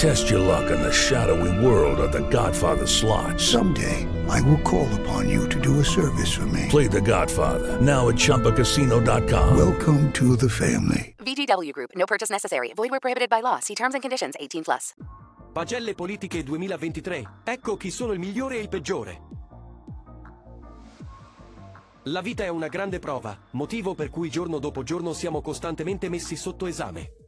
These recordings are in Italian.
Test your luck in the shadowy world of The Godfather slot. Someday, I will call upon you to do a service for me. Play The Godfather now at ChumbaCasino.com. Welcome to the family. VGW Group. No purchase necessary. Void where prohibited by law. See terms and conditions. 18 plus. Pagelle politiche 2023. Ecco chi sono il migliore e il peggiore. La vita è una grande prova, motivo per cui giorno dopo giorno siamo costantemente messi sotto esame.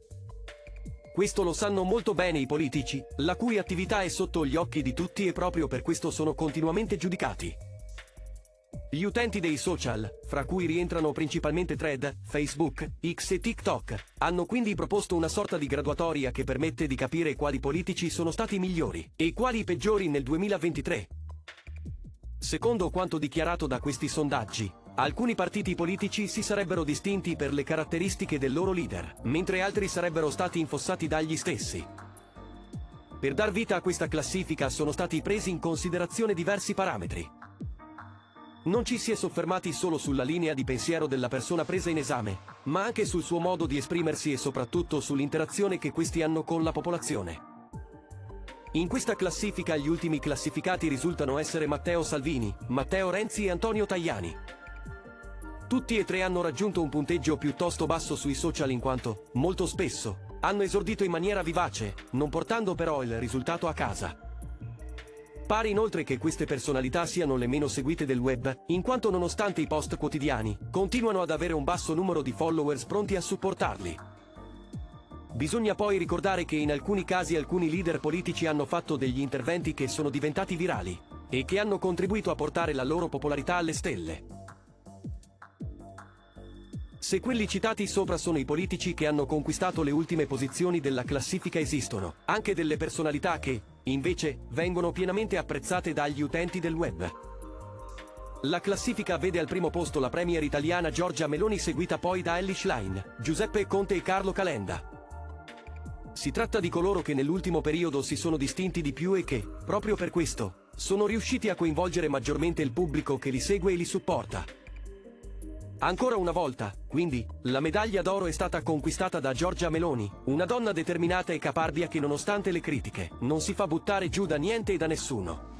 Questo lo sanno molto bene i politici, la cui attività è sotto gli occhi di tutti e proprio per questo sono continuamente giudicati. Gli utenti dei social, fra cui rientrano principalmente Thread, Facebook, X e TikTok, hanno quindi proposto una sorta di graduatoria che permette di capire quali politici sono stati migliori e quali peggiori nel 2023. Secondo quanto dichiarato da questi sondaggi, alcuni partiti politici si sarebbero distinti per le caratteristiche del loro leader, mentre altri sarebbero stati infossati dagli stessi. Per dar vita a questa classifica sono stati presi in considerazione diversi parametri. Non ci si è soffermati solo sulla linea di pensiero della persona presa in esame, ma anche sul suo modo di esprimersi e soprattutto sull'interazione che questi hanno con la popolazione. In questa classifica gli ultimi classificati risultano essere Matteo Salvini, Matteo Renzi e Antonio Tajani. Tutti e tre hanno raggiunto un punteggio piuttosto basso sui social in quanto, molto spesso, hanno esordito in maniera vivace, non portando però il risultato a casa. Pare inoltre che queste personalità siano le meno seguite del web, in quanto nonostante i post quotidiani, continuano ad avere un basso numero di followers pronti a supportarli. Bisogna poi ricordare che in alcuni casi alcuni leader politici hanno fatto degli interventi che sono diventati virali e che hanno contribuito a portare la loro popolarità alle stelle. Se quelli citati sopra sono i politici che hanno conquistato le ultime posizioni della classifica esistono, anche delle personalità che, invece, vengono pienamente apprezzate dagli utenti del web. La classifica vede al primo posto la premier italiana Giorgia Meloni seguita poi da Ellie Schlein, Giuseppe Conte e Carlo Calenda. Si tratta di coloro che nell'ultimo periodo si sono distinti di più e che, proprio per questo, sono riusciti a coinvolgere maggiormente il pubblico che li segue e li supporta. Ancora una volta, quindi, la medaglia d'oro è stata conquistata da Giorgia Meloni, una donna determinata e caparbia che nonostante le critiche, non si fa buttare giù da niente e da nessuno.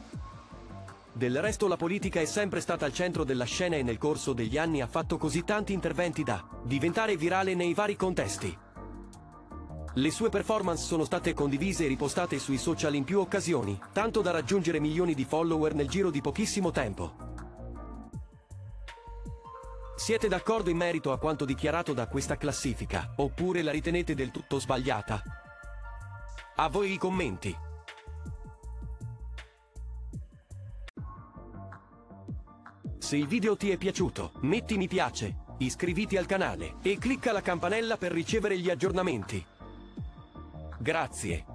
Del resto la politica è sempre stata al centro della scena e nel corso degli anni ha fatto così tanti interventi da diventare virale nei vari contesti. Le sue performance sono state condivise e ripostate sui social in più occasioni, tanto da raggiungere milioni di follower nel giro di pochissimo tempo. Siete d'accordo in merito a quanto dichiarato da questa classifica, oppure la ritenete del tutto sbagliata? A voi i commenti. Se il video ti è piaciuto, metti mi piace, iscriviti al canale e clicca la campanella per ricevere gli aggiornamenti. Grazie.